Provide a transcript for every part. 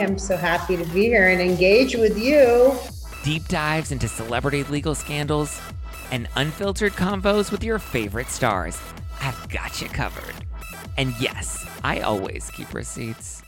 I'm so happy to be here and engage with you. deep dives into celebrity legal scandals, and unfiltered convos with your favorite stars. I've got you covered. And yes, I always keep receipts.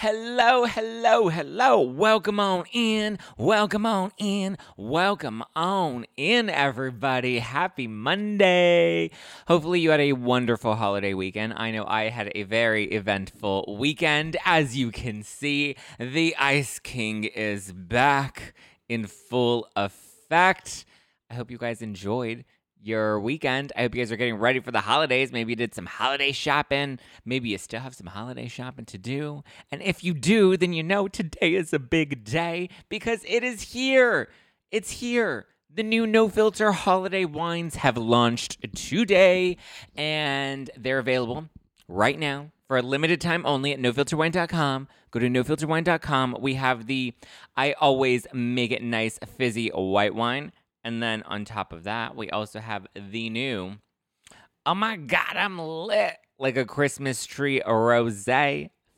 Hello, hello, hello. Welcome on in. Welcome on in. Welcome on in, everybody. Happy Monday. Hopefully, you had a wonderful holiday weekend. I know I had a very eventful weekend. As you can see, the Ice King is back in full effect. I hope you guys enjoyed your weekend. I hope you guys are getting ready for the holidays. Maybe you did some holiday shopping. Maybe you still have some holiday shopping to do. And if you do, then you know today is a big day because it is here. It's here. The new no filter holiday wines have launched today and they're available right now for a limited time only at nofilterwine.com. Go to nofilterwine.com. We have the I always make it nice fizzy white wine. And then on top of that, we also have the new Oh my god, I'm lit like a Christmas tree rose.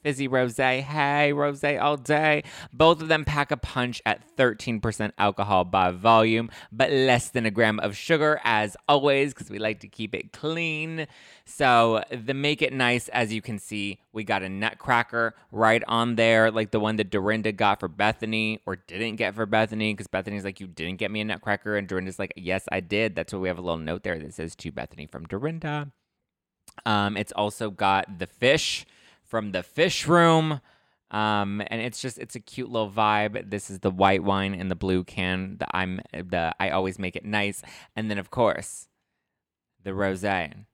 Fizzy rose, hey, rose all day. Both of them pack a punch at 13% alcohol by volume, but less than a gram of sugar, as always, because we like to keep it clean. So, the make it nice, as you can see, we got a nutcracker right on there, like the one that Dorinda got for Bethany or didn't get for Bethany, because Bethany's like, You didn't get me a nutcracker. And Dorinda's like, Yes, I did. That's why we have a little note there that says to Bethany from Dorinda. Um, it's also got the fish from the fish room. Um, and it's just it's a cute little vibe. This is the white wine in the blue can. The I'm the I always make it nice. And then of course, the rosé.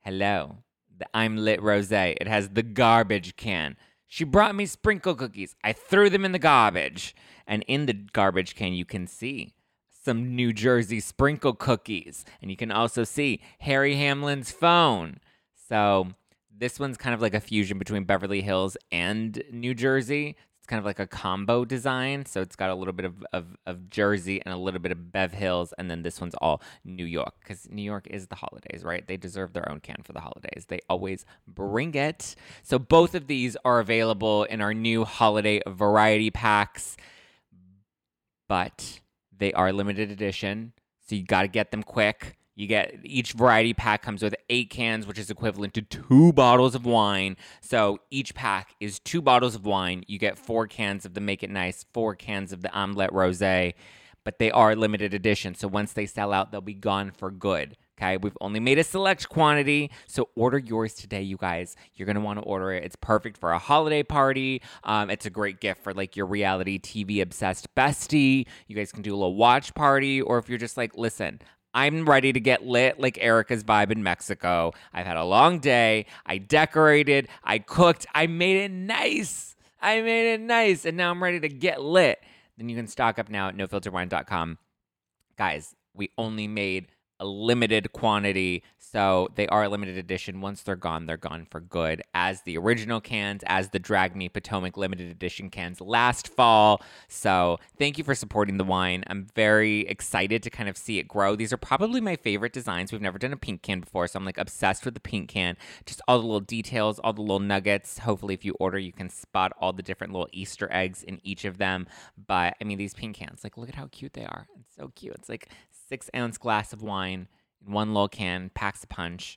Hello. The I'm lit rosé. It has the garbage can. She brought me sprinkle cookies. I threw them in the garbage. And in the garbage can you can see some New Jersey sprinkle cookies. And you can also see Harry Hamlin's phone. So this one's kind of like a fusion between Beverly Hills and New Jersey. It's kind of like a combo design. So it's got a little bit of, of, of Jersey and a little bit of Bev Hills. And then this one's all New York because New York is the holidays, right? They deserve their own can for the holidays. They always bring it. So both of these are available in our new holiday variety packs, but they are limited edition. So you got to get them quick. You get each variety pack comes with eight cans, which is equivalent to two bottles of wine. So each pack is two bottles of wine. You get four cans of the Make It Nice, four cans of the I'm Lit Rose, but they are limited edition. So once they sell out, they'll be gone for good. Okay, we've only made a select quantity, so order yours today, you guys. You're gonna want to order it. It's perfect for a holiday party. Um, it's a great gift for like your reality TV obsessed bestie. You guys can do a little watch party, or if you're just like, listen, I'm ready to get lit like Erica's vibe in Mexico. I've had a long day. I decorated, I cooked, I made it nice. I made it nice, and now I'm ready to get lit. Then you can stock up now at nofilterwine.com. Guys, we only made a limited quantity, so they are a limited edition. Once they're gone, they're gone for good. As the original cans, as the Drag Me Potomac limited edition cans last fall. So thank you for supporting the wine. I'm very excited to kind of see it grow. These are probably my favorite designs. We've never done a pink can before, so I'm like obsessed with the pink can. Just all the little details, all the little nuggets. Hopefully, if you order, you can spot all the different little Easter eggs in each of them. But I mean, these pink cans, like, look at how cute they are. It's so cute. It's like six ounce glass of wine in one little can, packs a punch.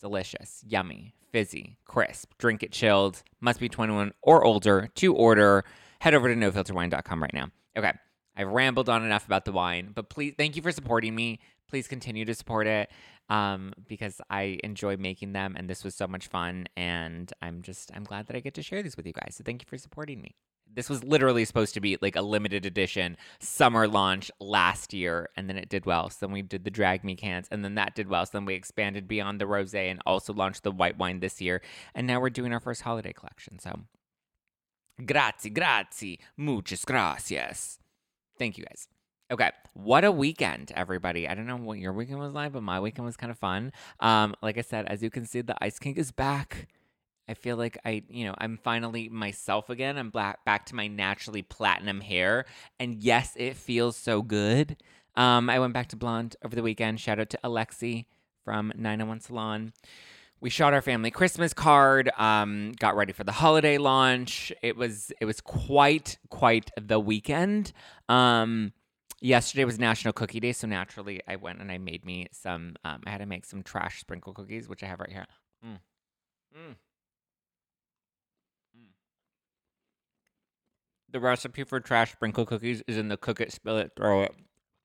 Delicious, yummy, fizzy, crisp. Drink it chilled. Must be 21 or older to order. Head over to nofilterwine.com right now. Okay, I've rambled on enough about the wine, but please, thank you for supporting me. Please continue to support it um, because I enjoy making them, and this was so much fun. And I'm just, I'm glad that I get to share these with you guys. So thank you for supporting me this was literally supposed to be like a limited edition summer launch last year and then it did well so then we did the drag me cans and then that did well so then we expanded beyond the rose and also launched the white wine this year and now we're doing our first holiday collection so Grazie, grazie. Muchas gracias. Thank you guys. Okay, what a weekend, everybody. I don't know what your weekend was like, but my weekend was kind of fun. Um, like I said, as you can see, the Ice King is back. I feel like I, you know, I'm finally myself again. I'm black, back to my naturally platinum hair. And yes, it feels so good. Um, I went back to blonde over the weekend. Shout out to Alexi from 901 Salon. We shot our family Christmas card, um, got ready for the holiday launch. It was it was quite quite the weekend. Um, yesterday was National Cookie Day, so naturally I went and I made me some. Um, I had to make some trash sprinkle cookies, which I have right here. Mm. Mm. The recipe for trash sprinkle cookies is in the Cook It, Spill It, Throw It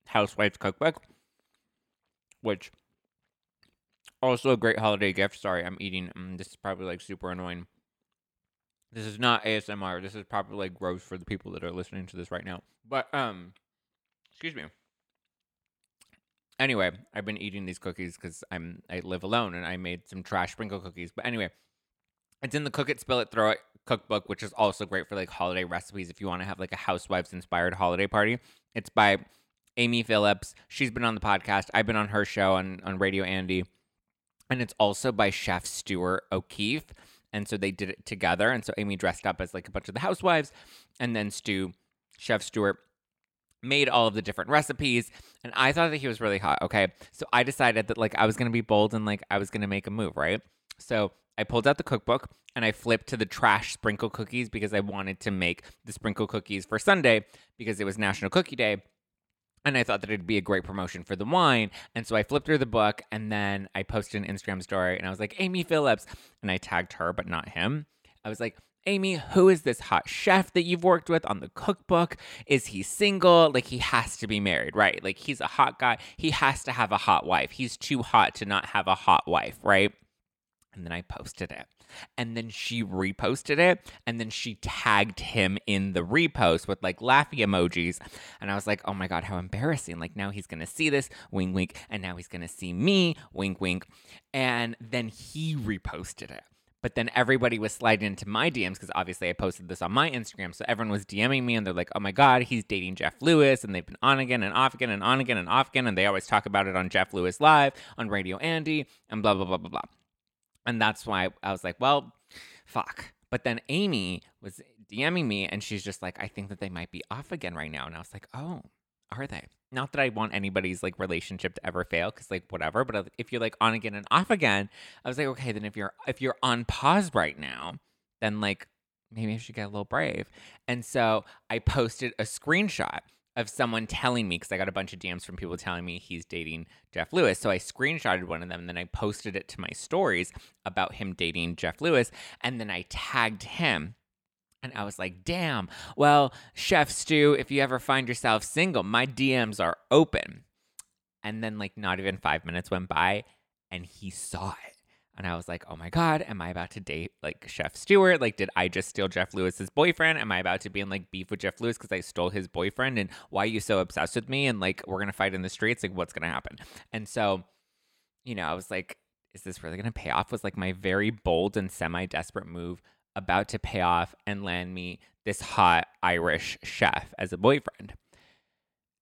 Housewives Cookbook, which also a great holiday gift. Sorry, I'm eating. Um, this is probably like super annoying. This is not ASMR. This is probably like gross for the people that are listening to this right now. But um, excuse me. Anyway, I've been eating these cookies because I'm I live alone and I made some trash sprinkle cookies. But anyway, it's in the Cook It, Spill It, Throw It cookbook, which is also great for like holiday recipes if you want to have like a housewives inspired holiday party. It's by Amy Phillips. She's been on the podcast. I've been on her show on on Radio Andy, and it's also by Chef Stuart O'Keeffe. And so they did it together. And so Amy dressed up as like a bunch of the housewives, and then Stu, Chef Stuart, made all of the different recipes and i thought that he was really hot okay so i decided that like i was gonna be bold and like i was gonna make a move right so i pulled out the cookbook and i flipped to the trash sprinkle cookies because i wanted to make the sprinkle cookies for sunday because it was national cookie day and I thought that it'd be a great promotion for the wine. And so I flipped through the book and then I posted an Instagram story and I was like, Amy Phillips. And I tagged her, but not him. I was like, Amy, who is this hot chef that you've worked with on the cookbook? Is he single? Like, he has to be married, right? Like, he's a hot guy. He has to have a hot wife. He's too hot to not have a hot wife, right? And then I posted it. And then she reposted it. And then she tagged him in the repost with like laughy emojis. And I was like, oh my God, how embarrassing. Like now he's going to see this, wink, wink. And now he's going to see me, wink, wink. And then he reposted it. But then everybody was sliding into my DMs because obviously I posted this on my Instagram. So everyone was DMing me and they're like, oh my God, he's dating Jeff Lewis. And they've been on again and off again and on again and off again. And they always talk about it on Jeff Lewis Live, on Radio Andy, and blah, blah, blah, blah, blah. And that's why I was like, well, fuck. But then Amy was DMing me and she's just like, I think that they might be off again right now. And I was like, oh, are they? Not that I want anybody's like relationship to ever fail, because like whatever. But uh, if you're like on again and off again, I was like, okay, then if you're if you're on pause right now, then like maybe I should get a little brave. And so I posted a screenshot of someone telling me because I got a bunch of DMs from people telling me he's dating Jeff Lewis. So I screenshotted one of them and then I posted it to my stories about him dating Jeff Lewis. And then I tagged him. And I was like, damn, well, Chef Stu, if you ever find yourself single, my DMs are open. And then, like, not even five minutes went by and he saw it. And I was like, oh my God, am I about to date like Chef Stuart? Like, did I just steal Jeff Lewis's boyfriend? Am I about to be in like beef with Jeff Lewis because I stole his boyfriend? And why are you so obsessed with me? And like, we're going to fight in the streets? Like, what's going to happen? And so, you know, I was like, is this really going to pay off? Was like my very bold and semi desperate move about to pay off and land me this hot Irish chef as a boyfriend.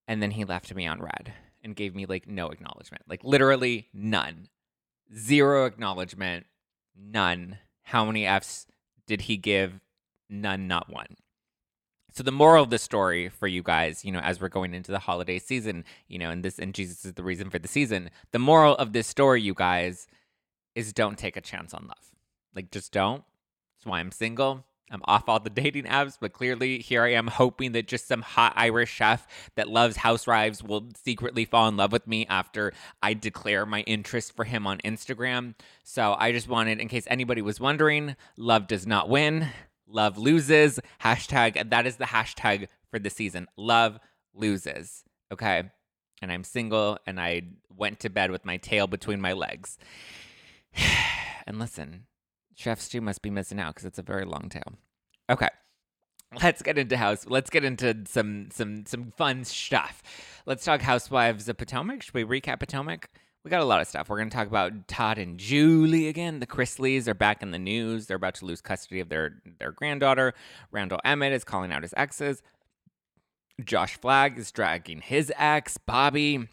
And then he left me on red and gave me like no acknowledgement, like literally none. Zero acknowledgement, none. How many F's did he give? None, not one. So the moral of the story for you guys, you know, as we're going into the holiday season, you know, and this and Jesus is the reason for the season. The moral of this story, you guys, is don't take a chance on love. Like just don't. That's why I'm single. I'm off all the dating apps, but clearly here I am hoping that just some hot Irish chef that loves housewives will secretly fall in love with me after I declare my interest for him on Instagram. So I just wanted, in case anybody was wondering, love does not win, love loses. Hashtag, that is the hashtag for the season. Love loses. Okay. And I'm single and I went to bed with my tail between my legs. and listen, Chef Stu must be missing out because it's a very long tail. Okay. Let's get into house. Let's get into some some some fun stuff. Let's talk Housewives of Potomac. Should we recap Potomac? we got a lot of stuff. We're going to talk about Todd and Julie again. The Chrisleys are back in the news. They're about to lose custody of their their granddaughter. Randall Emmett is calling out his exes. Josh Flagg is dragging his ex, Bobby.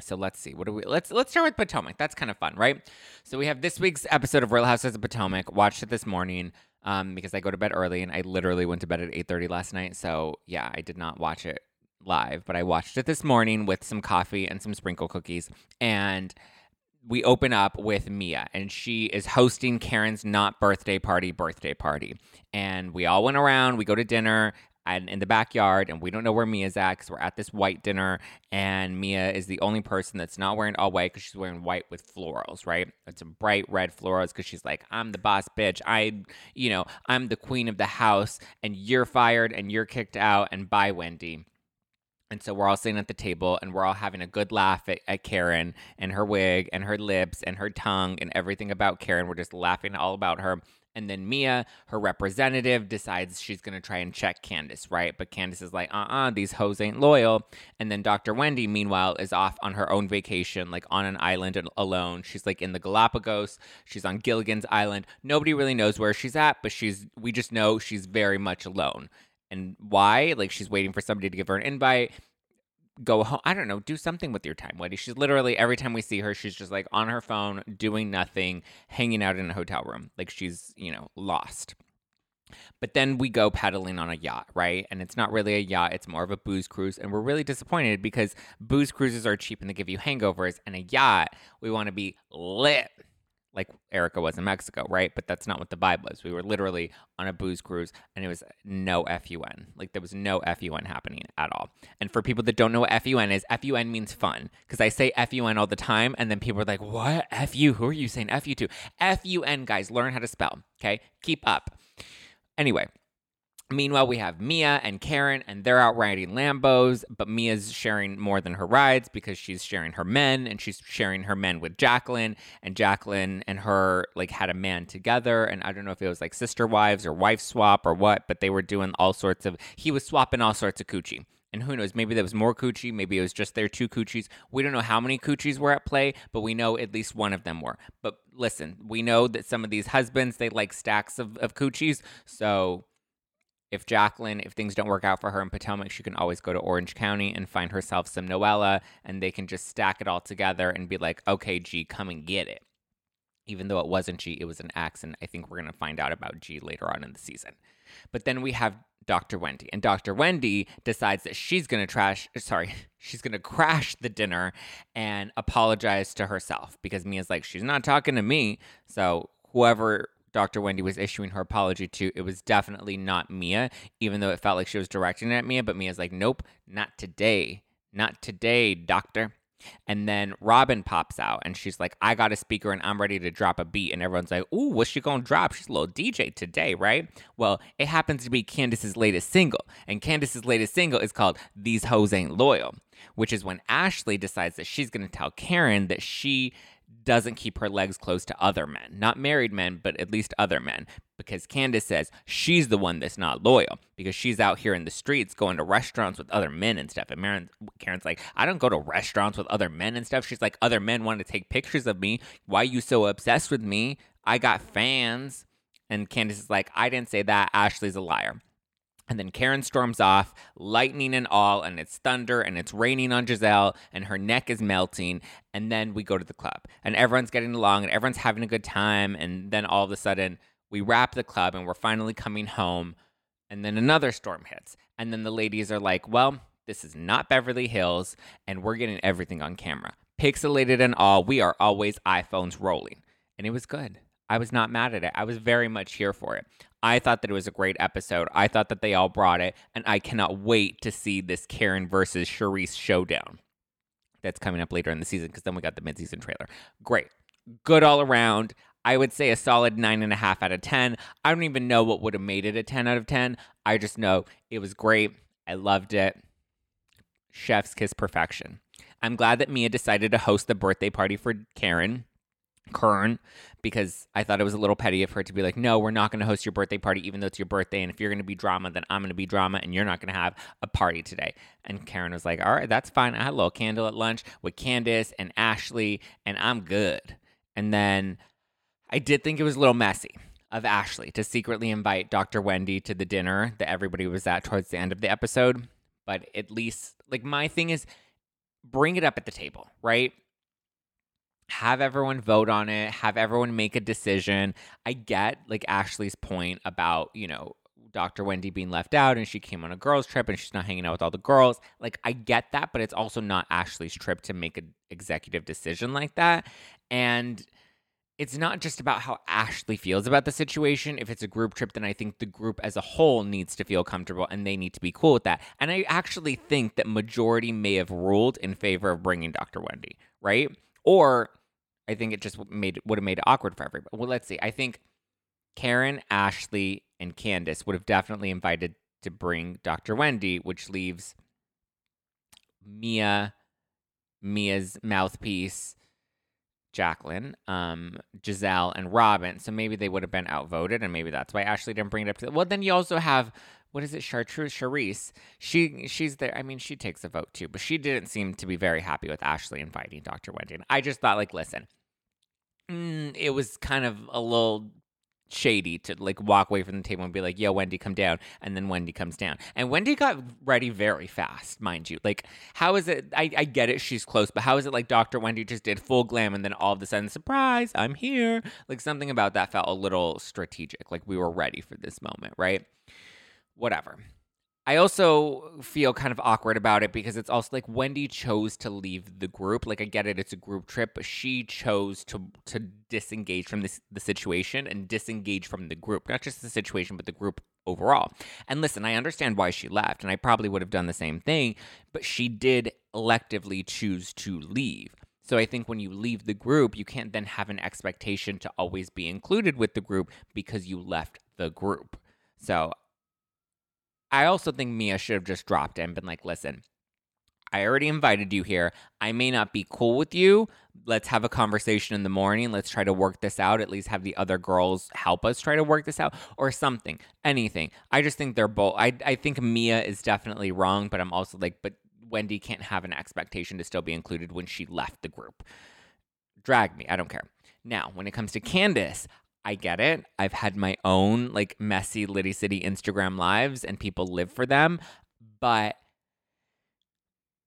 So let's see. What do we let's let's start with Potomac. That's kind of fun, right? So we have this week's episode of Real Houses of Potomac. Watched it this morning um, because I go to bed early and I literally went to bed at 8:30 last night. So yeah, I did not watch it live, but I watched it this morning with some coffee and some sprinkle cookies. And we open up with Mia, and she is hosting Karen's not birthday party birthday party. And we all went around, we go to dinner and in the backyard, and we don't know where Mia's at because we're at this white dinner, and Mia is the only person that's not wearing all white because she's wearing white with florals, right? It's a bright red florals because she's like, I'm the boss bitch. I, you know, I'm the queen of the house, and you're fired, and you're kicked out, and bye, Wendy. And so we're all sitting at the table and we're all having a good laugh at, at, Karen and her wig and her lips and her tongue and everything about Karen. We're just laughing all about her. And then Mia, her representative, decides she's going to try and check Candace, right? But Candace is like, uh uh-uh, uh these hoes ain't loyal. And then Dr. Wendy, meanwhile, is off on her own vacation, like on an island alone. She's like in the Galapagos. She's on Gilligan's Island. Nobody really knows where she's at, but she's, we just know she's very much alone and why. Like she's waiting for somebody to give her an invite. Go home. I don't know. Do something with your time, Wendy. She's literally every time we see her, she's just like on her phone, doing nothing, hanging out in a hotel room. Like she's, you know, lost. But then we go paddling on a yacht, right? And it's not really a yacht, it's more of a booze cruise. And we're really disappointed because booze cruises are cheap and they give you hangovers. And a yacht, we want to be lit like Erica was in Mexico, right? But that's not what the vibe was. We were literally on a booze cruise and it was no FUN. Like there was no FUN happening at all. And for people that don't know what FUN is, FUN means fun. Because I say FUN all the time and then people are like, what? FU? Who are you saying FU to? FUN, guys, learn how to spell, okay? Keep up. Anyway, Meanwhile, we have Mia and Karen, and they're out riding Lambos, but Mia's sharing more than her rides because she's sharing her men, and she's sharing her men with Jacqueline, and Jacqueline and her like had a man together, and I don't know if it was like sister wives or wife swap or what, but they were doing all sorts of. He was swapping all sorts of coochie. And who knows, maybe there was more coochie, maybe it was just their two coochies. We don't know how many coochies were at play, but we know at least one of them were. But listen, we know that some of these husbands, they like stacks of, of coochies. So if Jacqueline, if things don't work out for her in Potomac, she can always go to Orange County and find herself some Noella, and they can just stack it all together and be like, okay, G, come and get it. Even though it wasn't G, it was an X, and I think we're going to find out about G later on in the season. But then we have Dr. Wendy, and Dr. Wendy decides that she's going to trash, sorry, she's going to crash the dinner and apologize to herself because Mia's like, she's not talking to me. So whoever Dr. Wendy was issuing her apology to, it was definitely not Mia, even though it felt like she was directing it at Mia. But Mia's like, nope, not today. Not today, doctor. And then Robyn pops out and she's like, I got a speaker and I'm ready to drop a beat. And everyone's like, Ooh, what's she gonna drop? She's a little DJ today, right? Well, it happens to be Candace's latest single. And Candace's latest single is called These Hoes Ain't Loyal, which is when Ashley decides that she's gonna tell Karen that she doesn't keep her legs closed to other men, not married men, but at least other men. Because Candace says she's the one that's not loyal because she's out here in the streets going to restaurants with other men and stuff. And Karen's like, I don't go to restaurants with other men and stuff. She's like, other men want to take pictures of me. Why you so obsessed with me? I got fans. And Candace is like, I didn't say that. Ashley's a liar. And then Karen storms off, lightning and all, and it's thunder and it's raining on Gizelle, and her neck is melting. And then we go to the club, and everyone's getting along, and everyone's having a good time. And then all of a sudden, we wrap the club, and we're finally coming home. And then another storm hits. And then the ladies are like, well, this is not Beverly Hills, and we're getting everything on camera. Pixelated and all, we are always iPhones rolling. And it was good. I was not mad at it. I was very much here for it. I thought that it was a great episode. I thought that they all brought it, and I cannot wait to see this Karen versus Charrisse showdown that's coming up later in the season because then we got the midseason trailer. Great. Good all around. I would say a solid nine and a half out of 10. I don't even know what would have made it a 10 out of 10. I just know it was great. I loved it. Chef's kiss perfection. I'm glad that Mia decided to host the birthday party for Karen Kern because I thought it was a little petty of her to be like, no, we're not going to host your birthday party, even though it's your birthday. And if you're going to be drama, then I'm going to be drama and you're not going to have a party today. And Karen was like, all right, that's fine. I had a little candle at lunch with Candace and Ashley, and I'm good. And then I did think it was a little messy of Ashley to secretly invite Dr. Wendy to the dinner that everybody was at towards the end of the episode. But at least, like, my thing is bring it up at the table, right? Have everyone vote on it, have everyone make a decision. I get like Ashley's point about, you know, Dr. Wendy being left out and she came on a girls' trip and she's not hanging out with all the girls. Like, I get that, but it's also not Ashley's trip to make an executive decision like that. And it's not just about how Ashley feels about the situation. If it's a group trip, then I think the group as a whole needs to feel comfortable and they need to be cool with that. And I actually think that majority may have ruled in favor of bringing Dr. Wendy, right? Or I think it just made would have made it awkward for everybody. Well, let's see. I think Karen, Ashley, and Candace would have definitely invited to bring Dr. Wendy, which leaves Mia, Mia's mouthpiece, Jacqueline, um, Gizelle, and Robyn. So maybe they would have been outvoted, and maybe that's why Ashley didn't bring it up. To, well, then you also have what is it, Chartreuse, Charrisse. She she's there. I mean, she takes a vote too, but she didn't seem to be very happy with Ashley inviting Dr. Wendy. And I just thought, like, listen, mm, it was kind of a little shady to like walk away from the table and be like, "Yo, Wendy, come down," and then Wendy comes down, and Wendy got ready very fast, mind you. Like, how is it? I, I get it, she's close, but how is it like Dr. Wendy just did full glam and then all of a sudden, surprise, I'm here? Like something about that felt a little strategic. Like we were ready for this moment, right? Whatever. I also feel kind of awkward about it because it's also like Wendy chose to leave the group. Like I get it, it's a group trip, but she chose to to disengage from this the situation and disengage from the group, not just the situation, but the group overall. And listen, I understand why she left, and I probably would have done the same thing, but she did electively choose to leave. So I think when you leave the group, you can't then have an expectation to always be included with the group because you left the group. So I also think Mia should have just dropped it and been like, listen, I already invited you here. I may not be cool with you. Let's have a conversation in the morning. Let's try to work this out. At least have the other girls help us try to work this out or something, anything. I just think they're both. I, I think Mia is definitely wrong, but I'm also like, but Wendy can't have an expectation to still be included when she left the group. Drag me. I don't care. Now, when it comes to Candace, I get it. I've had my own like messy Liddy City Instagram lives and people live for them. But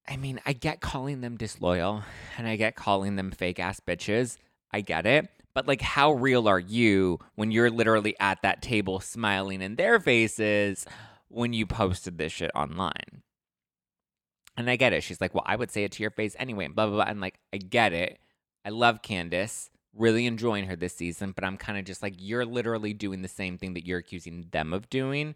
I mean, I get calling them disloyal and I get calling them fake ass bitches. I get it. But like, how real are you when you're literally at that table smiling in their faces when you posted this shit online? And I get it. She's like, well, I would say it to your face anyway, blah, blah, blah. And like, I get it. I love Candace really enjoying her this season, but I'm kind of just like, you're literally doing the same thing that you're accusing them of doing.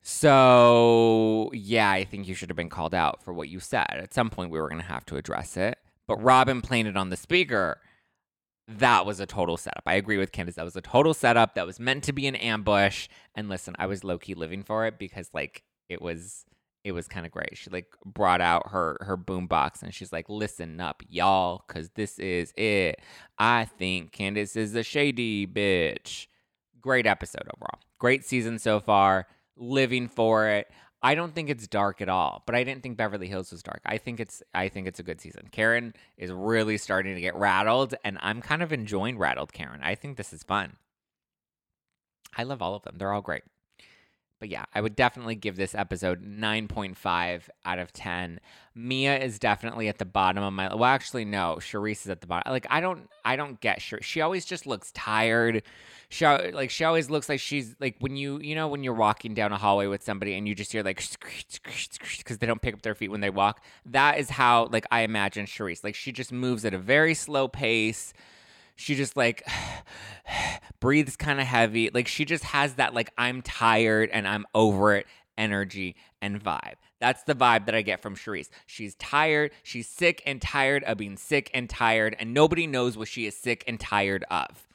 So, yeah, I think you should have been called out for what you said. At some point, we were going to have to address it. But Robin playing it on the speaker, that was a total setup. I agree with Candace. That was a total setup. That was meant to be an ambush. And listen, I was low key living for it because, like, it was it was kind of great. She like brought out her her boombox and she's like, "Listen up, y'all, cuz this is it. I think Candace is a shady bitch." Great episode overall. Great season so far. Living for it. I don't think it's dark at all, but I didn't think Beverly Hills was dark. I think it's I think it's a good season. Karen is really starting to get rattled and I'm kind of enjoying rattled Karen. I think this is fun. I love all of them. They're all great. But yeah, I would definitely give this episode 9.5 out of 10. Mia is definitely at the bottom of my well actually no, Charrisse is at the bottom. Like I don't I don't get sure. She always just looks tired. She like she always looks like she's like when you you know when you're walking down a hallway with somebody and you just hear like because they don't pick up their feet when they walk. That is how like I imagine Charrisse. Like she just moves at a very slow pace she just like breathes kind of heavy. Like she just has that like I'm tired and I'm over it energy and vibe. That's the vibe that I get from Charrisse. She's tired. She's sick and tired of being sick and tired, and nobody knows what she is sick and tired of.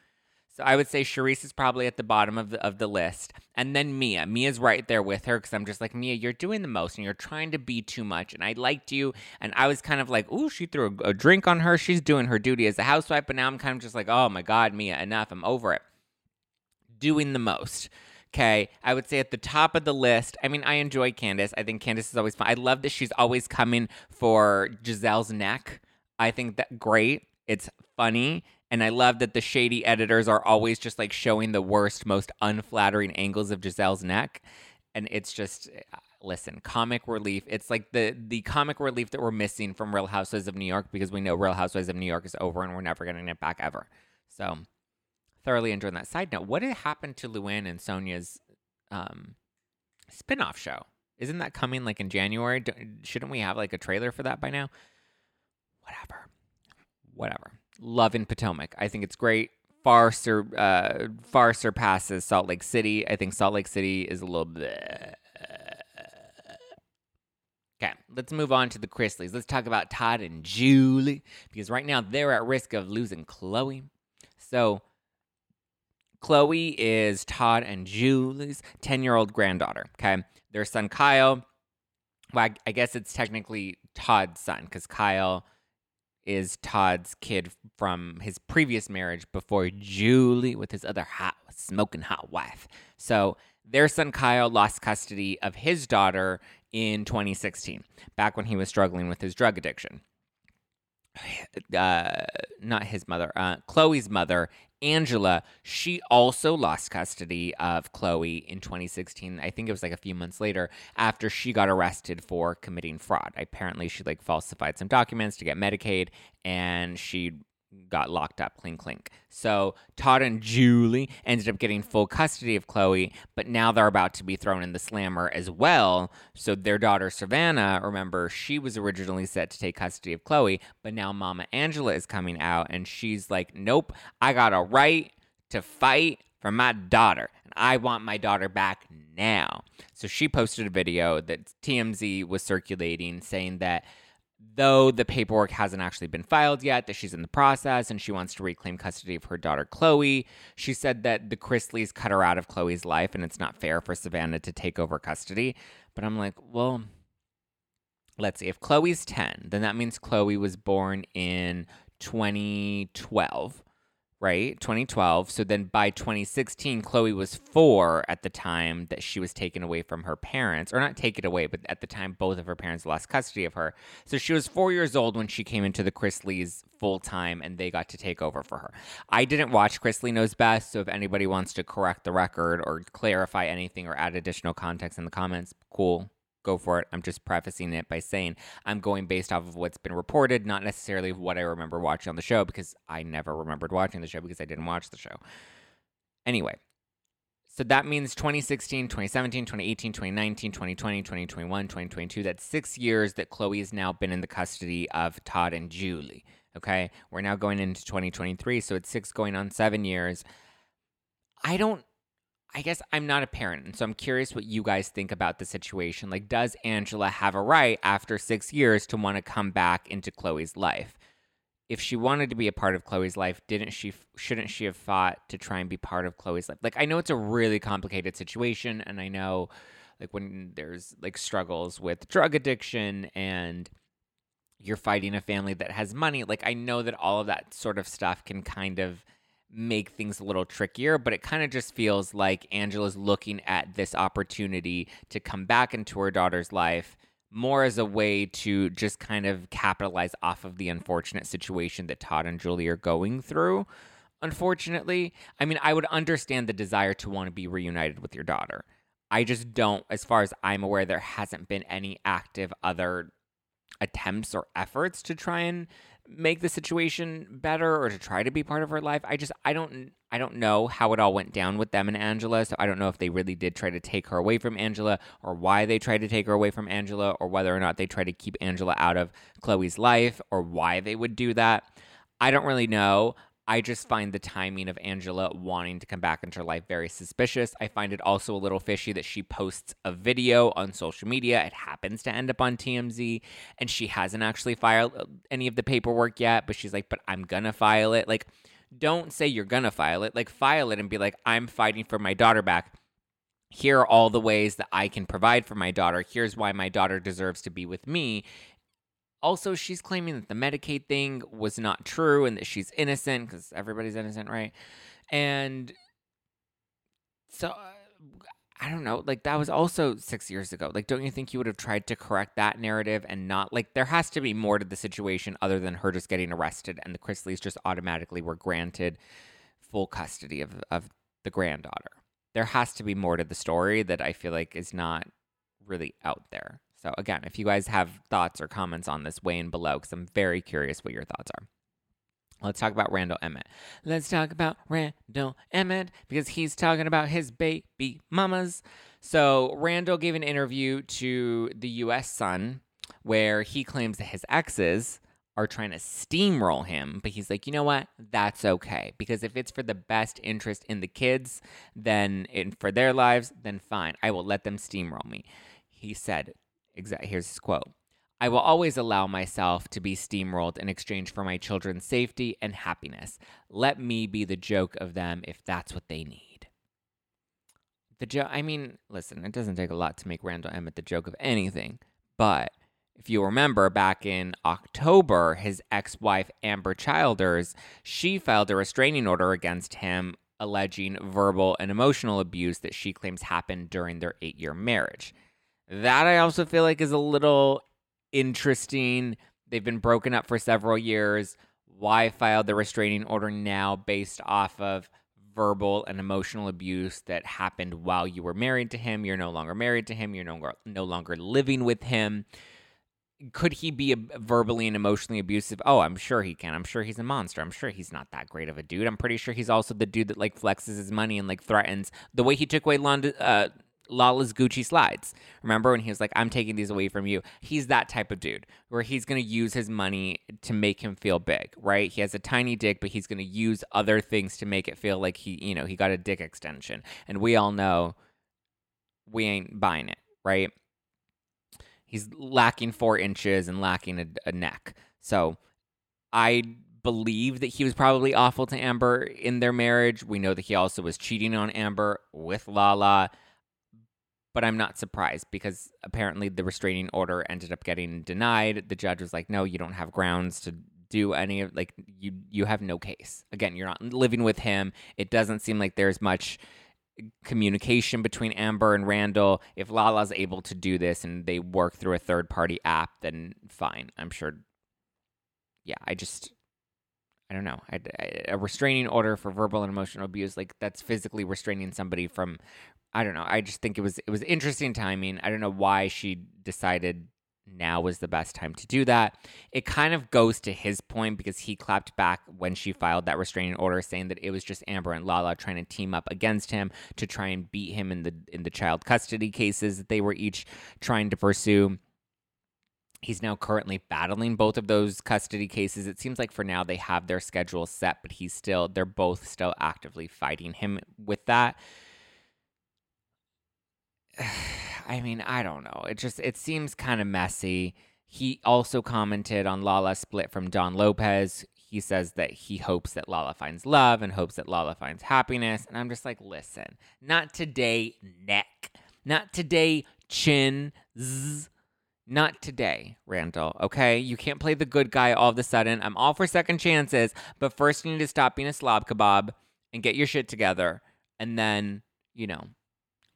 So I would say Charrisse is probably at the bottom of the of the list, and then Mia. Mia's right there with her because I'm just like Mia, you're doing the most, and you're trying to be too much. And I liked you, and I was kind of like, ooh, she threw a, a drink on her. She's doing her duty as a housewife, but now I'm kind of just like, oh my god, Mia, enough. I'm over it. Doing the most. Okay, I would say at the top of the list. I mean, I enjoy Candace. I think Candace is always fun. I love that she's always coming for Gizelle's neck. I think that great. It's funny. And I love that the shady editors are always just like showing the worst, most unflattering angles of Gizelle's neck. And it's just uh, listen, comic relief. It's like the the comic relief that we're missing from Real Housewives of New York because we know Real Housewives of New York is over and we're never getting it back ever. So thoroughly enjoying that. Side note, what happened to Luann and Sonja's um spin-off show? Isn't that coming like in January? shouldn't we have like a trailer for that by now? Whatever. Whatever love in Potomac. I think it's great. Far sur- uh, far surpasses Salt Lake City. I think Salt Lake City is a little bit. Okay, let's move on to the Chrisleys. Let's talk about Todd and Julie because right now they're at risk of losing Chloe. So, Chloe is Todd and Julie's 10 year old granddaughter. Okay, their son Kyle. Well, I guess it's technically Todd's son because Kyle is Todd's kid from his previous marriage before Julie with his other hot, smoking hot wife. So their son Kyle lost custody of his daughter in 2016, back when he was struggling with his drug addiction. Uh, not his mother, uh, Chloe's mother Angela, she also lost custody of Chloe in 2016. I think it was like a few months later after she got arrested for committing fraud. Apparently, she like falsified some documents to get Medicaid and she got locked up clink, clink. So Todd and Julie ended up getting full custody of Chloe, but now they're about to be thrown in the slammer as well. So their daughter Savannah, remember, she was originally set to take custody of Chloe, but now Mama Angela is coming out and she's like, Nope, I got a right to fight for my daughter. And I want my daughter back now. So she posted a video that TMZ was circulating saying that though the paperwork hasn't actually been filed yet, that she's in the process and she wants to reclaim custody of her daughter Chloe. She said that the Chrisleys cut her out of Chloe's life and it's not fair for Savannah to take over custody. But I'm like, well, let's see. If Chloe's 10, then that means Chloe was born in 2012 right? 2012. So then by 2016, Chloe was four at the time that she was taken away from her parents, or not taken away, but at the time both of her parents lost custody of her. So she was four years old when she came into the Chrisleys full time and they got to take over for her. I didn't watch Chrisley Knows Best, so if anybody wants to correct the record or clarify anything or add additional context in the comments, cool go for it. I'm just prefacing it by saying I'm going based off of what's been reported, not necessarily what I remember watching on the show because I never remembered watching the show because I didn't watch the show. Anyway, so that means 2016, 2017, 2018, 2019, 2020, 2021, 2022. That's six years that Chloe has now been in the custody of Todd and Julie. Okay. We're now going into 2023. So it's six going on seven years. I don't I guess I'm not a parent, and so I'm curious what you guys think about the situation. Like, does Angela have a right after six years to want to come back into Chloe's life? If she wanted to be a part of Chloe's life, didn't she? Shouldn't she have fought to try and be part of Chloe's life? Like, I know it's a really complicated situation, and I know, like, when there's like struggles with drug addiction and you're fighting a family that has money, like, I know that all of that sort of stuff can kind of make things a little trickier, but it kind of just feels like Angela's looking at this opportunity to come back into her daughter's life more as a way to just kind of capitalize off of the unfortunate situation that Todd and Julie are going through. Unfortunately, I mean, I would understand the desire to want to be reunited with your daughter. I just don't, as far as I'm aware, there hasn't been any active other attempts or efforts to try and make the situation better or to try to be part of her life. I just I don't I don't know how it all went down with them and Angela. So I don't know if they really did try to take her away from Angela or why they tried to take her away from Angela or whether or not they tried to keep Angela out of Chloe's life or why they would do that. I don't really know. I just find the timing of Angela wanting to come back into her life very suspicious. I find it also a little fishy that she posts a video on social media. It happens to end up on TMZ, and she hasn't actually filed uh, any of the paperwork yet, but she's like, but I'm gonna file it. Like, don't say you're gonna file it. Like file it and be like, I'm fighting for my daughter back. Here are all the ways that I can provide for my daughter. Here's why my daughter deserves to be with me. Also, she's claiming that the Medicaid thing was not true and that she's innocent because everybody's innocent, right? And so uh, I don't know. Like that was also six years ago. Like, don't you think you would have tried to correct that narrative and not like there has to be more to the situation other than her just getting arrested and the Chrisleys just automatically were granted full custody of of the granddaughter. There has to be more to the story that I feel like is not really out there. So again, if you guys have thoughts or comments on this, weigh in below because I'm very curious what your thoughts are. Let's talk about Randall Emmett. Let's talk about Randall Emmett because he's talking about his baby mamas. So, Randall gave an interview to the US Sun where he claims that his exes are trying to steamroll him, but he's like, you know what? That's okay. Because if it's for the best interest in the kids, then in, for their lives, then fine. I will let them steamroll me. He said, exact, here's his quote I will always allow myself to be steamrolled in exchange for my children's safety and happiness. Let me be the joke of them if that's what they need. The joke, I mean, listen, it doesn't take a lot to make Randall Emmett the joke of anything, but if you remember back in October, his ex wife, Ambyr Childers, she filed a restraining order against him alleging verbal and emotional abuse that she claims happened during their eight year marriage. That I also feel like is a little interesting. They've been broken up for several years. Why file the restraining order now based off of verbal and emotional abuse that happened while you were married to him? You're no longer married to him. You're no, no longer living with him. Could he be verbally and emotionally abusive? Oh, I'm sure he can. I'm sure he's a monster. I'm sure he's not that great of a dude. I'm pretty sure he's also the dude that like flexes his money and like threatens the way he took away London, uh, Lala's Gucci slides. Remember when he was like, I'm taking these away from you? He's that type of dude where he's going to use his money to make him feel big, right? He has a tiny dick, but he's going to use other things to make it feel like he, you know, he got a dick extension. And we all know we ain't buying it, right? He's lacking four inches and lacking a, a neck. So I believe that he was probably awful to Ambyr in their marriage. We know that he also was cheating on Ambyr with Lala but I'm not surprised because apparently the restraining order ended up getting denied. The judge was like, "No, you don't have grounds to do any of like you you have no case. Again, you're not living with him. It doesn't seem like there's much communication between Ambyr and Randall. If Lala's able to do this and they work through a third party app, then fine. I'm sure. Yeah, I just I don't know. I, I, a restraining order for verbal and emotional abuse, like that's physically restraining somebody from I don't know. I just think it was it was interesting timing. I don't know why she decided now was the best time to do that. It kind of goes to his point because he clapped back when she filed that restraining order saying that it was just Ambyr and Lala trying to team up against him to try and beat him in the in the child custody cases that they were each trying to pursue. He's now currently battling both of those custody cases. It seems like for now they have their schedule set, but he's still they're both still actively fighting him with that. I mean, I don't know. It just it seems kind of messy. He also commented on Lala's split from Don Lopez. He says that he hopes that Lala finds love and hopes that Lala finds happiness. And I'm just like, listen, not today, neck. Not today, chin. Zzz. Not today, Randall. Okay? You can't play the good guy all of a sudden. I'm all for second chances, but first you need to stop being a slob kebab and get your shit together. And then, you know,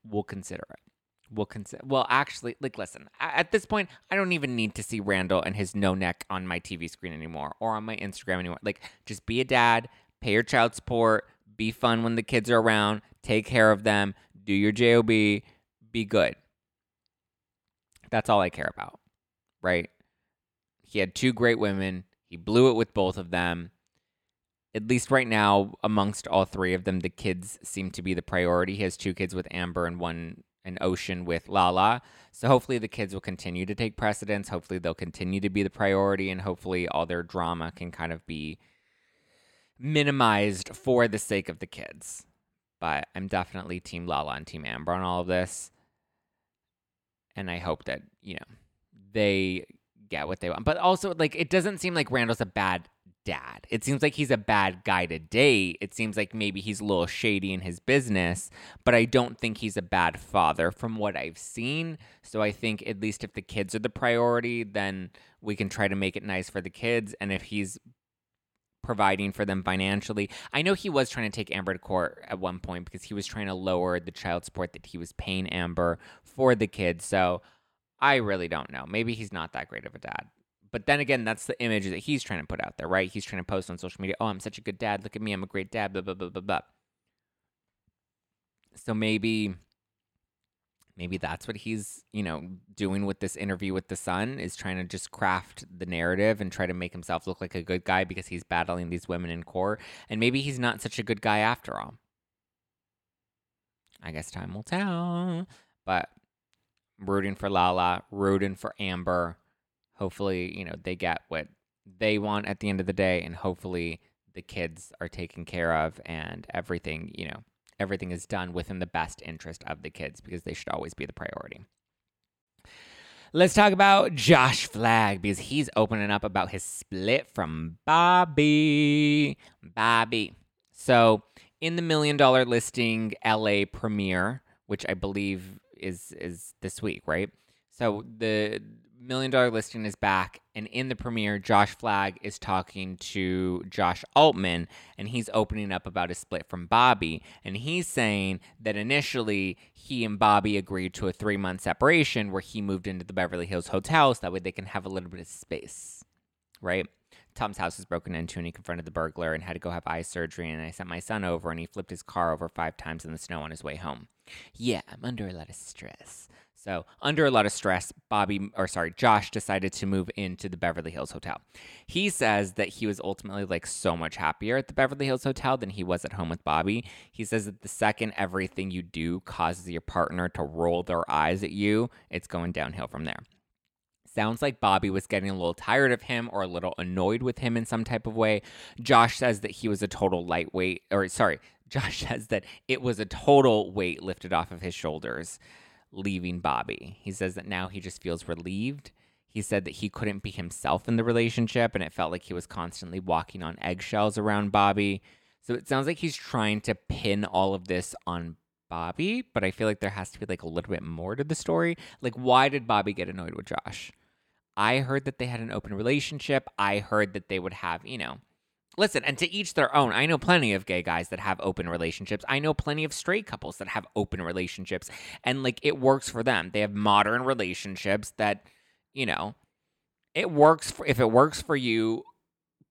we'll consider it We'll consider. Well, actually, like, listen, at this point, I don't even need to see Randall and his no neck on my TV screen anymore or on my Instagram anymore. Like, just be a dad, pay your child support, be fun when the kids are around, take care of them, do your JOB, be good. That's all I care about, right? He had two great women. He blew it with both of them. At least right now, amongst all three of them, the kids seem to be the priority. He has two kids with Ambyr and one an ocean with Lala. So hopefully the kids will continue to take precedence. Hopefully they'll continue to be the priority, and hopefully all their drama can kind of be minimized for the sake of the kids. But I'm definitely Team Lala and Team Ambyr on all of this. And I hope that, you know, they get what they want. But also, like, it doesn't seem like Randall's a bad dad. It seems like he's a bad guy to date. It seems like maybe he's a little shady in his business, but I don't think he's a bad father from what I've seen. So I think at least if the kids are the priority, then we can try to make it nice for the kids. And if he's providing for them financially, I know he was trying to take Ambyr to court at one point because he was trying to lower the child support that he was paying Ambyr for the kids. So I really don't know. Maybe he's not that great of a dad. But then again, that's the image that he's trying to put out there, right? He's trying to post on social media, oh, I'm such a good dad. Look at me. I'm a great dad. Blah, blah, blah, blah, blah. So maybe maybe that's what he's you know doing with this interview with the sun is trying to just craft the narrative and try to make himself look like a good guy because he's battling these women in court. And maybe he's not such a good guy after all. I guess time will tell. But rooting for lala rooting for Ambyr hopefully, you know, they get what they want at the end of the day and hopefully the kids are taken care of and everything, you know, everything is done within the best interest of the kids because they should always be the priority. Let's talk about Josh Flagg because he's opening up about his split from Bobby. Bobby. So, in the million dollar listing LA premiere, which I believe is is this week, right? So the Million Dollar Listing is back, and in the premiere, Josh Flagg is talking to Josh Altman, and he's opening up about his split from Bobby. And he's saying that initially he and Bobby agreed to a three month separation where he moved into the Beverly Hills hotel so that way they can have a little bit of space, right? Tom's house was broken into and he confronted the burglar and had to go have eye surgery. And I sent my son over and he flipped his car over five times in the snow on his way home. Yeah, I'm under a lot of stress. So, under a lot of stress, Bobby, or sorry, Josh decided to move into the Beverly Hills Hotel. He says that he was ultimately like so much happier at the Beverly Hills Hotel than he was at home with Bobby. He says that the second everything you do causes your partner to roll their eyes at you, it's going downhill from there. Sounds like Bobby was getting a little tired of him or a little annoyed with him in some type of way. Josh says that he was a total lightweight, or sorry, Josh says that it was a total weight lifted off of his shoulders leaving Bobby. He says that now he just feels relieved. He said that he couldn't be himself in the relationship and it felt like he was constantly walking on eggshells around Bobby. So it sounds like he's trying to pin all of this on Bobby, but I feel like there has to be like a little bit more to the story. Like, why did Bobby get annoyed with Josh? I heard that they had an open relationship. I heard that they would have, you know, listen, and to each their own. I know plenty of gay guys that have open relationships. I know plenty of straight couples that have open relationships. And like it works for them. They have modern relationships that, you know, it works for if it works for you,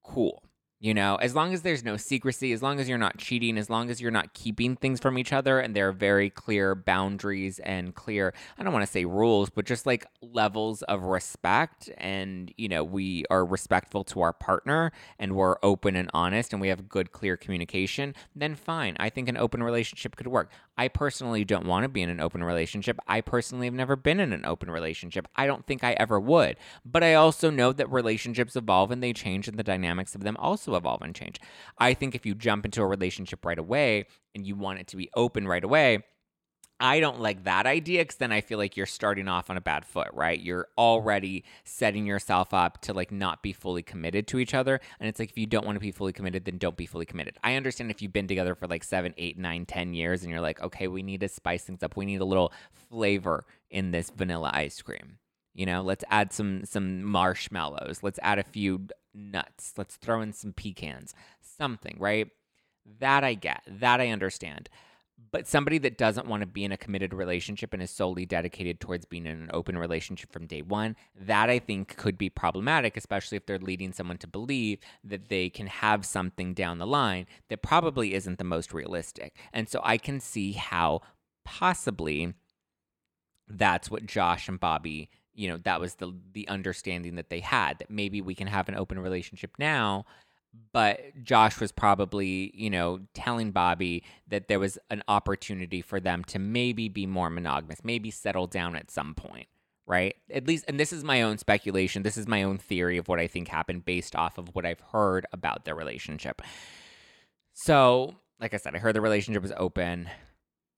cool. You know, as long as there's no secrecy, as long as you're not cheating, as long as you're not keeping things from each other and there are very clear boundaries and clear, I don't want to say rules, but just like levels of respect. And, you know, we are respectful to our partner and we're open and honest and we have good, clear communication, then fine. I think an open relationship could work. I personally don't want to be in an open relationship. I personally have never been in an open relationship. I don't think I ever would. But I also know that relationships evolve and they change and the dynamics of them also evolve and change. I think if you jump into a relationship right away and you want it to be open right away, I don't like that idea because then I feel like you're starting off on a bad foot, right? You're already setting yourself up to like not be fully committed to each other. And it's like if you don't want to be fully committed, then don't be fully committed. I understand if you've been together for like seven, eight, nine, ten years and you're like, okay, we need to spice things up. We need a little flavor in this vanilla ice cream. You know, let's add some some marshmallows. Let's add a few nuts. Let's throw in some pecans. Something, right? That I get. That I understand. But somebody that doesn't want to be in a committed relationship and is solely dedicated towards being in an open relationship from day one, that I think could be problematic, especially if they're leading someone to believe that they can have something down the line that probably isn't the most realistic. And so I can see how possibly that's what Josh and Bobby, you know, that was the the understanding that they had that maybe we can have an open relationship now but Josh was probably, you know, telling Bobby that there was an opportunity for them to maybe be more monogamous, maybe settle down at some point, right? At least, and this is my own speculation. This is my own theory of what I think happened based off of what I've heard about their relationship. So, like I said, I heard the relationship was open.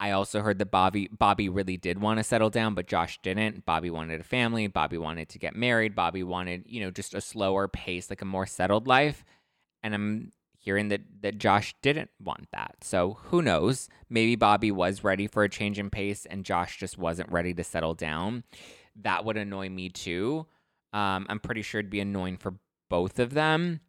I also heard that Bobby Bobby really did want to settle down, but Josh didn't. Bobby wanted a family. Bobby wanted to get married. Bobby wanted, you know, just a slower pace, like a more settled life. And I'm hearing that that Josh didn't want that. So who knows? Maybe Bobby was ready for a change in pace and Josh just wasn't ready to settle down. That would annoy me too. Um, I'm pretty sure it'd be annoying for both of them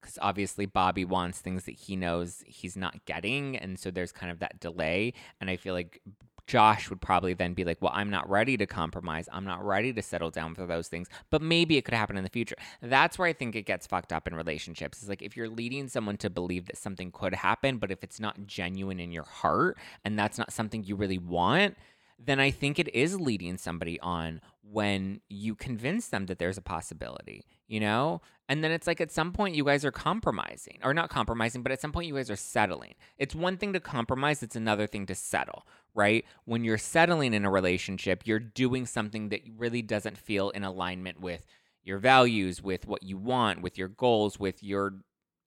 because obviously Bobby wants things that he knows he's not getting, and so there's kind of that delay. And I feel like Josh would probably then be like, Well, I'm not ready to compromise. I'm not ready to settle down for those things. But maybe it could happen in the future. That's where I think it gets fucked up in relationships. It's like if you're leading someone to believe that something could happen, but if it's not genuine in your heart and that's not something you really want, then I think it is leading somebody on when you convince them that there's a possibility, you know? And then it's like at some point you guys are compromising, or not compromising, but at some point you guys are settling. It's one thing to compromise, it's another thing to settle, right? When you're settling in a relationship, you're doing something that really doesn't feel in alignment with your values, with what you want, with your goals, with your,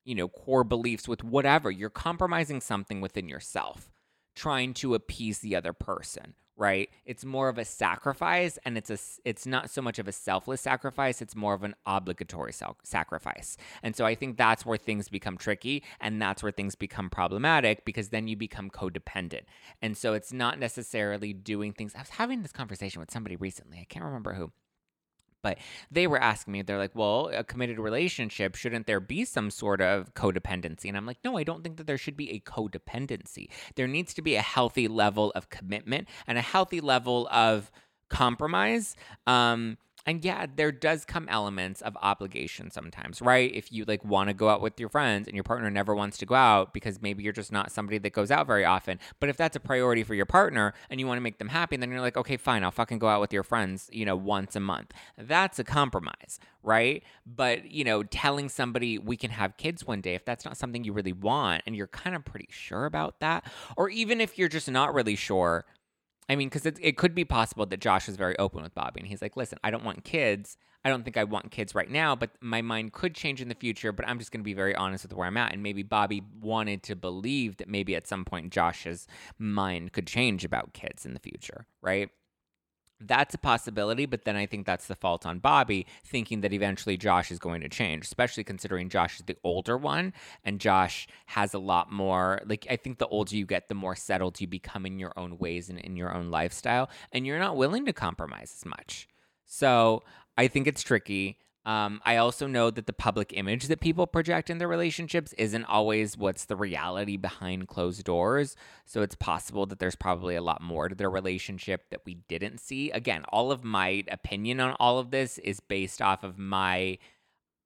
you know, core beliefs, with whatever. You're compromising something within yourself, trying to appease the other person, right? It's more of a sacrifice and it's a it's not so much of a selfless sacrifice, it's more of an obligatory sacrifice. And so I think that's where things become tricky and that's where things become problematic because then you become codependent. And so it's not necessarily doing things. I was having this conversation with somebody recently. I can't remember who but they were asking me, they're like, well, a committed relationship, shouldn't there be some sort of codependency? And I'm like, no, I don't think that there should be a codependency. There needs to be a healthy level of commitment and a healthy level of compromise. Um, and yeah, there does come elements of obligation sometimes, right? If you like want to go out with your friends and your partner never wants to go out because maybe you're just not somebody that goes out very often. But if that's a priority for your partner and you want to make them happy, then you're like, okay, fine, I'll fucking go out with your friends, you know, once a month. That's a compromise, right? But, you know, telling somebody we can have kids one day, if that's not something you really want and you're kind of pretty sure about that, or even if you're just not really sure, I mean, because it, it could be possible that Josh was very open with Bobby and he's like, listen, I don't want kids. I don't think I want kids right now, but my mind could change in the future. But I'm just going to be very honest with where I'm at. And maybe Bobby wanted to believe that maybe at some point Josh's mind could change about kids in the future, right? That's a possibility, but then I think that's the fault on Bobby, thinking that eventually Josh is going to change, especially considering Josh is the older one and Josh has a lot more. Like, I think the older you get, the more settled you become in your own ways and in your own lifestyle, and you're not willing to compromise as much. So I think it's tricky. Um, I also know that the public image that people project in their relationships isn't always what's the reality behind closed doors. So it's possible that there's probably a lot more to their relationship that we didn't see. Again, all of my opinion on all of this is based off of my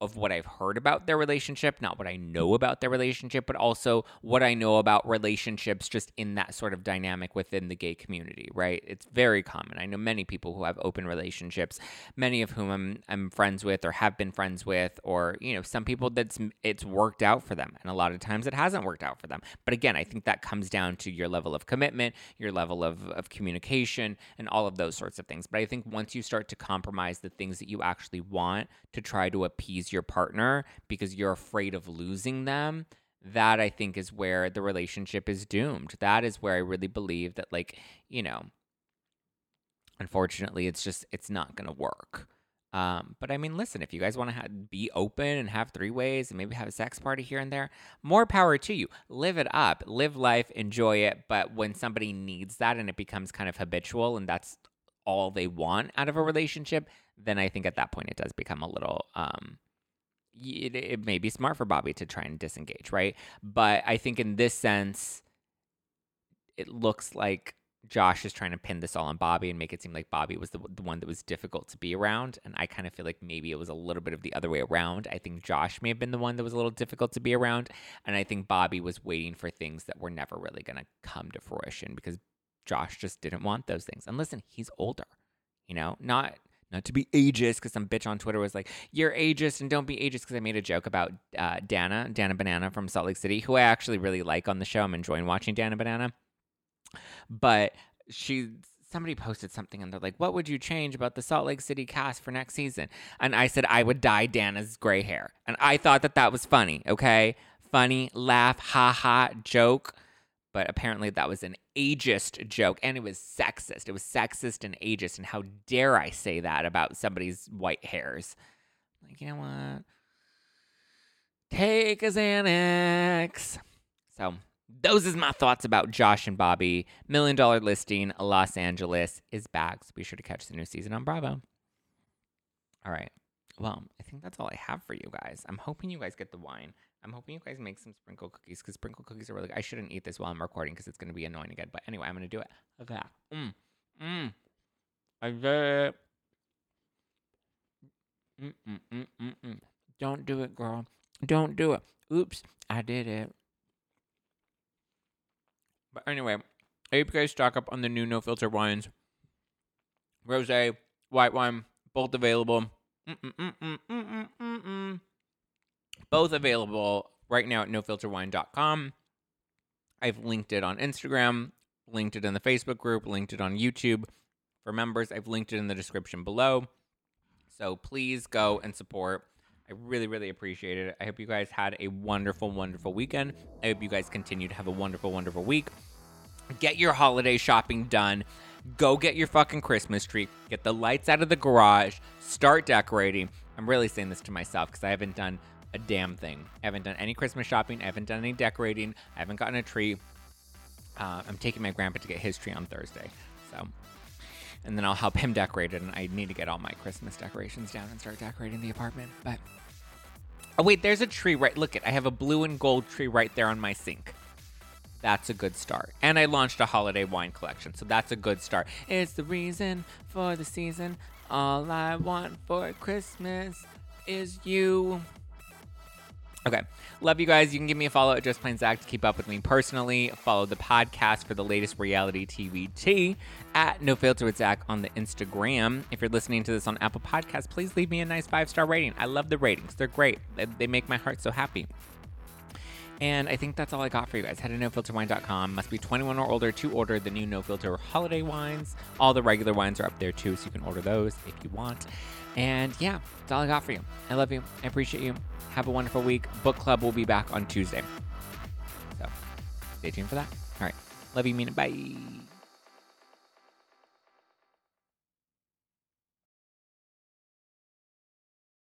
of what I've heard about their relationship, not what I know about their relationship, but also what I know about relationships just in that sort of dynamic within the gay community, right? It's very common. I know many people who have open relationships, many of whom I'm, I'm friends with or have been friends with, or, you know, some people that's it's worked out for them. And a lot of times it hasn't worked out for them. But again, I think that comes down to your level of commitment, your level of, of communication, and all of those sorts of things. But I think once you start to compromise the things that you actually want to try to appease your partner because you're afraid of losing them, that I think is where the relationship is doomed. That is where I really believe that, like, you know, unfortunately, it's just, it's not going to work. Um, but I mean, listen, if you guys want to ha- be open and have three ways and maybe have a sex party here and there, more power to you. Live it up, live life, enjoy it. But when somebody needs that and it becomes kind of habitual and that's all they want out of a relationship, then I think at that point it does become a little um, it, it may be smart for Bobby to try and disengage, right? But I think in this sense, it looks like Josh is trying to pin this all on Bobby and make it seem like Bobby was the, the one that was difficult to be around. And I kind of feel like maybe it was a little bit of the other way around. I think Josh may have been the one that was a little difficult to be around. And I think Bobby was waiting for things that were never really going to come to fruition because Josh just didn't want those things. And listen, he's older, you know, not not to be ageist, because some bitch on Twitter was like, "You're ageist and don't be ageist," because I made a joke about uh, Dana, Dana Banana from Salt Lake City, who I actually really like on the show. I'm enjoying watching Dana Banana, but she somebody posted something and they're like, "What would you change about the Salt Lake City cast for next season?" And I said I would dye Dana's gray hair, and I thought that that was funny. Okay, funny, laugh, ha ha, joke but apparently that was an ageist joke and it was sexist. It was sexist and ageist. And how dare I say that about somebody's white hairs? Like, you know what? take a Xanax. So, those is my thoughts about Josh and Bobby. Million dollar listing, Los Angeles is back. So be sure to catch the new season on Bravo. All right. Well, I think that's all I have for you guys. I'm hoping you guys get the wine. I'm hoping you guys make some sprinkle cookies because sprinkle cookies are really. I shouldn't eat this while I'm recording because it's going to be annoying again. But anyway, I'm going to do it. Okay. Mm. Mm. I did. Mm, mm, mm, mm, mm. Don't do it, girl. Don't do it. Oops, I did it. But anyway, I hope you guys stock up on the new no filter wines. Rose, white wine, both available. Mm-mm-mm-mm-mm-mm-mm. Both available right now at nofilterwine.com. I've linked it on Instagram, linked it in the Facebook group, linked it on YouTube. For members, I've linked it in the description below. So please go and support. I really, really appreciate it. I hope you guys had a wonderful, wonderful weekend. I hope you guys continue to have a wonderful, wonderful week. Get your holiday shopping done. Go get your fucking Christmas tree. Get the lights out of the garage. Start decorating. I'm really saying this to myself because I haven't done a damn thing. I haven't done any Christmas shopping. I haven't done any decorating. I haven't gotten a tree. Uh, I'm taking my grandpa to get his tree on Thursday. So, and then I'll help him decorate it. And I need to get all my Christmas decorations down and start decorating the apartment. But oh wait, there's a tree right. Look it. I have a blue and gold tree right there on my sink. That's a good start. And I launched a holiday wine collection, so that's a good start. It's the reason for the season. All I want for Christmas is you. Okay. Love you guys. You can give me a follow at Just Plain Zack to keep up with me personally. Follow the podcast for the latest reality TV tea at No Filter with Zack on the Instagram. If you're listening to this on Apple Podcasts, please leave me a nice five star rating. I love the ratings, they're great. They make my heart so happy. And I think that's all I got for you guys. Head to nofilterwine.com. Must be 21 or older to order the new No Filter holiday wines. All the regular wines are up there too, so you can order those if you want. And yeah, that's all I got for you. I love you. I appreciate you. Have a wonderful week. Book club will be back on Tuesday. So stay tuned for that. All right. Love you, mean it. Bye.